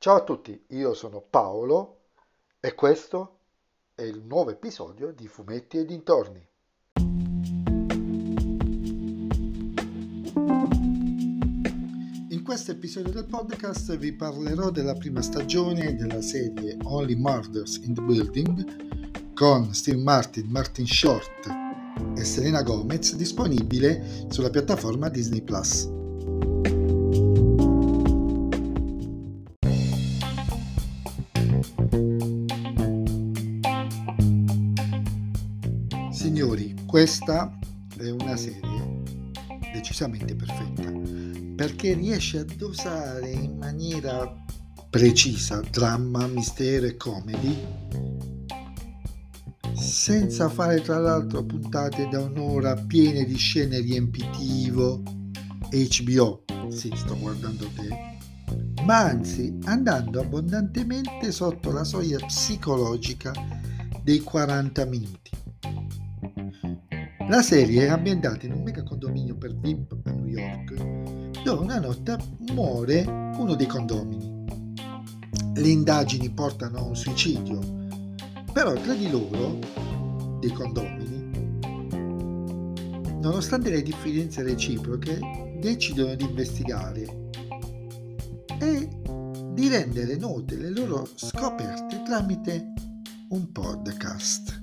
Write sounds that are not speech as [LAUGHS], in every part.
Ciao a tutti, io sono Paolo e questo è il nuovo episodio di Fumetti e dintorni. In questo episodio del podcast vi parlerò della prima stagione della serie Only Murders in the Building con Steve Martin, Martin Short e Selena Gomez disponibile sulla piattaforma Disney. Signori, questa è una serie decisamente perfetta perché riesce a dosare in maniera precisa dramma, mistero e comedy senza fare tra l'altro puntate da un'ora piene di scene riempitivo. HBO, sì, sto guardando te, ma anzi andando abbondantemente sotto la soglia psicologica dei 40 minuti. La serie è ambientata in un mega condominio per VIP a New York, dove una notte muore uno dei condomini. Le indagini portano a un suicidio, però tra di loro, dei condomini, nonostante le differenze reciproche, decidono di investigare e di rendere note le loro scoperte tramite un podcast.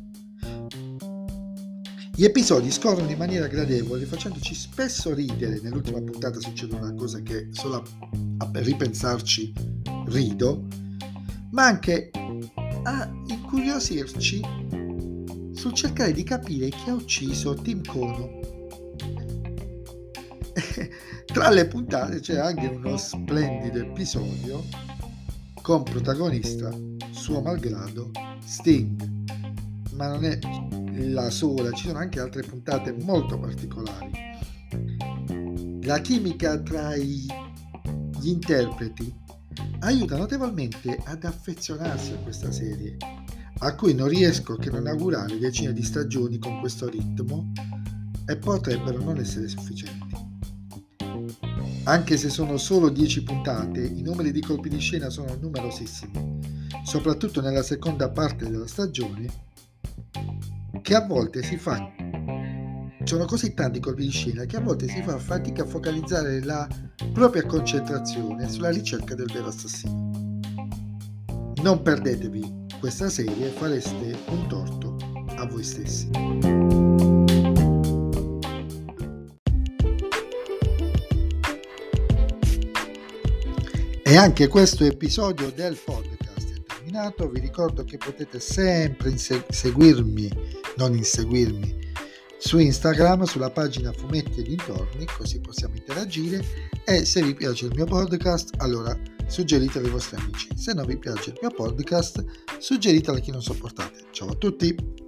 Gli episodi scorrono in maniera gradevole, facendoci spesso ridere. Nell'ultima puntata succede una cosa che solo a, ripensarci rido, ma anche a incuriosirci sul cercare di capire chi ha ucciso Tim Kono. [LAUGHS] Tra le puntate c'è anche uno splendido episodio con protagonista, suo malgrado, Sting. Ma non è la sola, ci sono anche altre puntate molto particolari. La chimica tra gli interpreti aiuta notevolmente ad affezionarsi a questa serie, a cui non riesco che non augurare decine di stagioni con questo ritmo e potrebbero non essere sufficienti. Anche se sono solo 10 puntate, i numeri di colpi di scena sono numerosissimi, soprattutto nella seconda parte della stagione che a volte si fa sono così tanti colpi di scena che a volte si fa fatica a focalizzare la propria concentrazione sulla ricerca del vero assassino. Non perdetevi questa serie, fareste un torto a voi stessi. Anche questo episodio del podcast è terminato. Vi ricordo che potete sempre seguirmi non inseguirmi su Instagram, sulla pagina Fumetti e dintorni, così possiamo interagire e se vi piace il mio podcast, allora suggeritelo ai vostri amici. Se non vi piace il mio podcast, suggeritelo a chi non sopportate. Ciao a tutti!